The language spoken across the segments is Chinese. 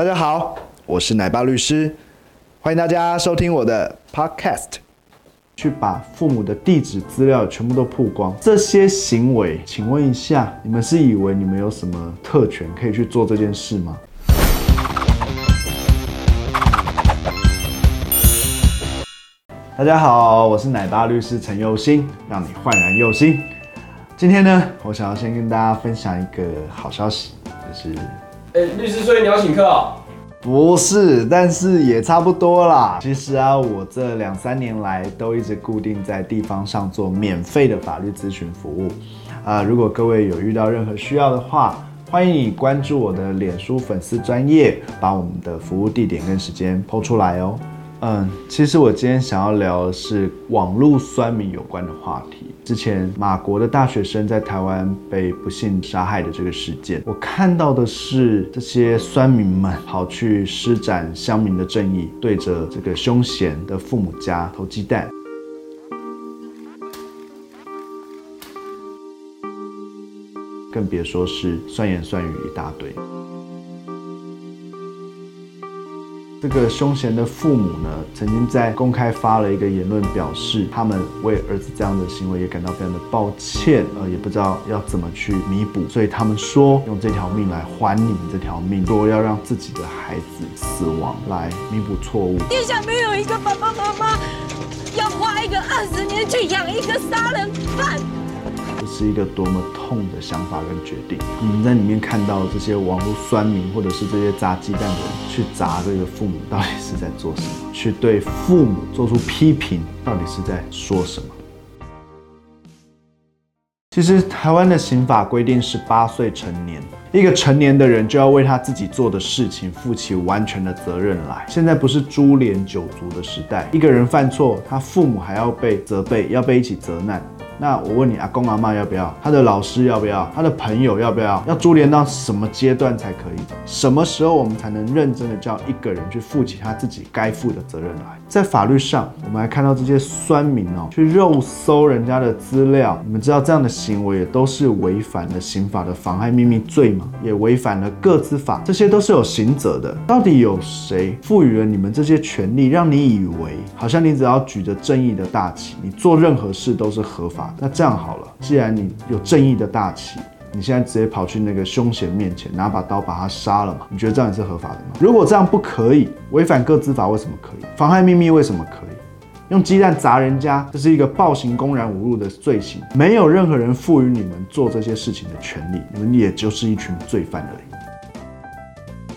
大家好，我是奶爸律师，欢迎大家收听我的 podcast。去把父母的地址资料全部都曝光，这些行为，请问一下，你们是以为你们有什么特权可以去做这件事吗？大家好，我是奶爸律师陈佑新，让你焕然又新。今天呢，我想要先跟大家分享一个好消息，就是哎、律师，所以你要请客哦？不是，但是也差不多啦。其实啊，我这两三年来都一直固定在地方上做免费的法律咨询服务。啊、如果各位有遇到任何需要的话，欢迎你关注我的脸书粉丝专业，把我们的服务地点跟时间抛出来哦。嗯，其实我今天想要聊的是网络酸民有关的话题。之前马国的大学生在台湾被不幸杀害的这个事件，我看到的是这些酸民们跑去施展乡民的正义，对着这个凶嫌的父母家投鸡蛋。更别说是酸言酸语一大堆。这个凶嫌的父母呢，曾经在公开发了一个言论，表示他们为儿子这样的行为也感到非常的抱歉，呃，也不知道要怎么去弥补，所以他们说用这条命来还你们这条命，说要让自己的孩子死亡来弥补错误。天下没有一个爸爸妈妈要花一个二十年去养一个杀人犯。是一个多么痛的想法跟决定。你们在里面看到这些网络酸民，或者是这些砸鸡蛋的人去砸这个父母，到底是在做什么？去对父母做出批评，到底是在说什么？其实台湾的刑法规定是八岁成年，一个成年的人就要为他自己做的事情负起完全的责任来。现在不是株连九族的时代，一个人犯错，他父母还要被责备，要被一起责难。那我问你，阿公阿妈要不要？他的老师要不要？他的朋友要不要？要株连到什么阶段才可以？什么时候我们才能认真的叫一个人去负起他自己该负的责任来？在法律上，我们还看到这些酸民哦，去肉搜人家的资料，你们知道这样的行为也都是违反了刑法的妨害秘密罪吗？也违反了个资法，这些都是有刑责的。到底有谁赋予了你们这些权利，让你以为好像你只要举着正义的大旗，你做任何事都是合法的？那这样好了，既然你有正义的大旗，你现在直接跑去那个凶嫌面前，拿把刀把他杀了嘛？你觉得这样也是合法的吗？如果这样不可以，违反各资法为什么可以？妨害秘密为什么可以？用鸡蛋砸人家，这是一个暴行公然侮辱的罪行，没有任何人赋予你们做这些事情的权利，你们也就是一群罪犯而已。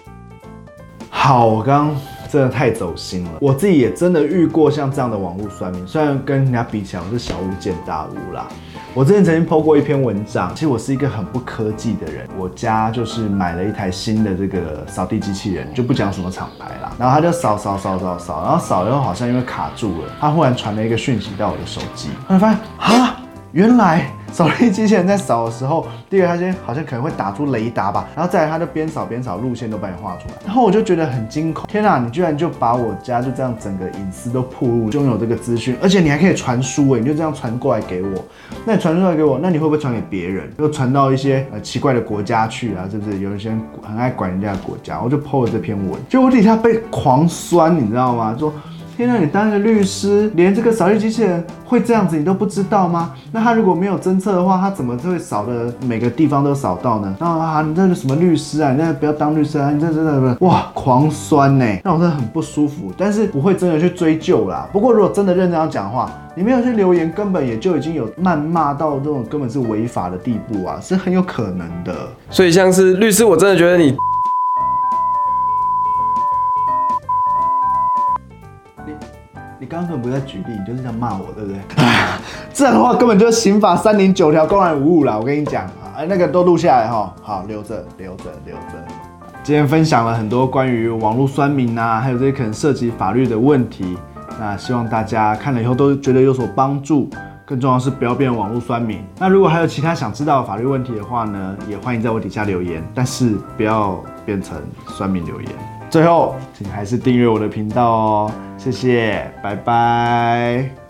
好，我刚刚真的太走心了，我自己也真的遇过像这样的网络酸民，虽然跟人家比起来我是小巫见大巫啦。我之前曾经 PO 过一篇文章，其实我是一个很不科技的人，我家就是买了一台新的这个扫地机器人，就不讲什么厂牌啦，然后他就扫扫扫扫扫，然后扫了以后好像因为卡住了，他忽然传了一个讯息到我的手机，后来发现啊，原来。扫地机器人在扫的时候，第二它先好像可能会打出雷达吧，然后再来它就边扫边扫，路线都帮你画出来，然后我就觉得很惊恐，天哪，你居然就把我家就这样整个隐私都暴露，拥有这个资讯，而且你还可以传输诶，你就这样传过来给我，那你传出来给我，那你会不会传给别人？又传到一些呃奇怪的国家去啊，是不是？有一些很爱管人家的国家，我就 PO 了这篇文，就我底下被狂酸，你知道吗？说。天呐，你当一个律师，连这个扫地机器人会这样子你都不知道吗？那他如果没有侦测的话，他怎么会扫的每个地方都扫到呢？啊，你这是什么律师啊？你这不要当律师啊！你这真的哇，狂酸呢，让我真的很不舒服。但是不会真的去追究啦。不过如果真的认真要讲话，你没有去留言，根本也就已经有谩骂到这种根本是违法的地步啊，是很有可能的。所以像是律师，我真的觉得你刚刚根本不是在举例，你就是在骂我，对不对？这样的话根本就是刑法三零九条公然侮辱啦！我跟你讲啊，那个都录下来哈，好留着留着留着。今天分享了很多关于网络酸民啊，还有这些可能涉及法律的问题，那希望大家看了以后都觉得有所帮助。更重要是不要变网络酸民。那如果还有其他想知道的法律问题的话呢，也欢迎在我底下留言，但是不要变成酸民留言。最后，请还是订阅我的频道哦，谢谢，拜拜。